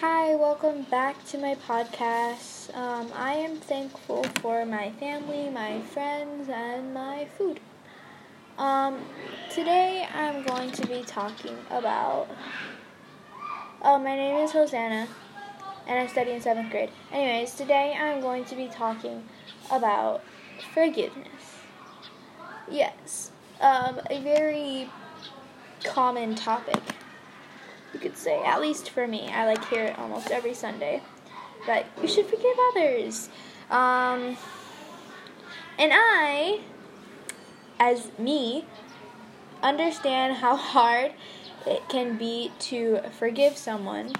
Hi, welcome back to my podcast. Um, I am thankful for my family, my friends, and my food. Um, today I'm going to be talking about. Oh, my name is Hosanna, and I study in seventh grade. Anyways, today I'm going to be talking about forgiveness. Yes, um, a very common topic you could say, at least for me. I like hear it almost every Sunday. But you should forgive others. Um, and I, as me, understand how hard it can be to forgive someone.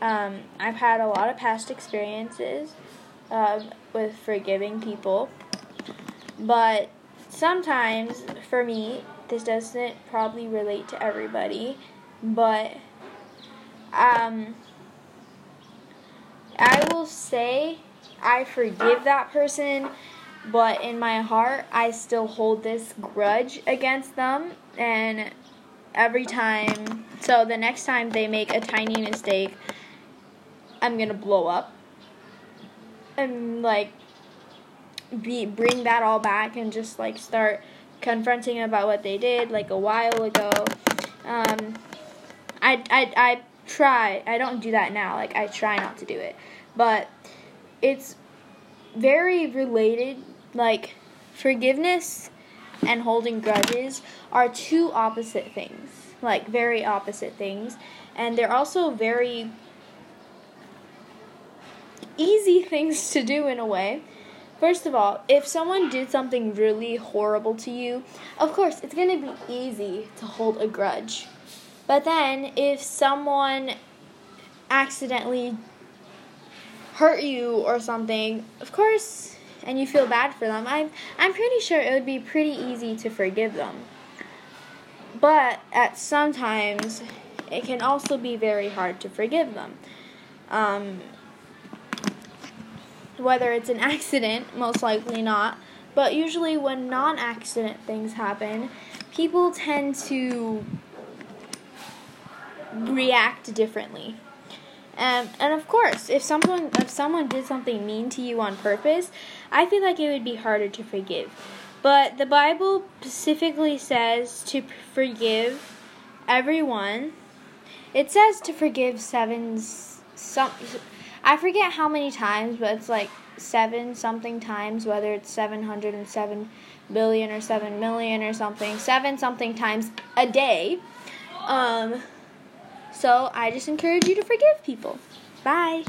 Um, I've had a lot of past experiences uh, with forgiving people, but sometimes for me, this doesn't probably relate to everybody but um, I will say I forgive that person, but in my heart, I still hold this grudge against them. And every time, so the next time they make a tiny mistake, I'm gonna blow up and like be bring that all back and just like start confronting about what they did like a while ago. Um, I, I, I try. I don't do that now. Like, I try not to do it. But it's very related. Like, forgiveness and holding grudges are two opposite things. Like, very opposite things. And they're also very easy things to do in a way. First of all, if someone did something really horrible to you, of course, it's going to be easy to hold a grudge but then if someone accidentally hurt you or something, of course, and you feel bad for them, I'm I'm pretty sure it would be pretty easy to forgive them. But at sometimes it can also be very hard to forgive them. Um, whether it's an accident, most likely not, but usually when non accident things happen, people tend to react differently. Um, and of course, if someone if someone did something mean to you on purpose, I feel like it would be harder to forgive. But the Bible specifically says to forgive everyone. It says to forgive seven some I forget how many times, but it's like seven something times, whether it's 707 billion or 7 million or something, seven something times a day. Um so I just encourage you to forgive people. Bye.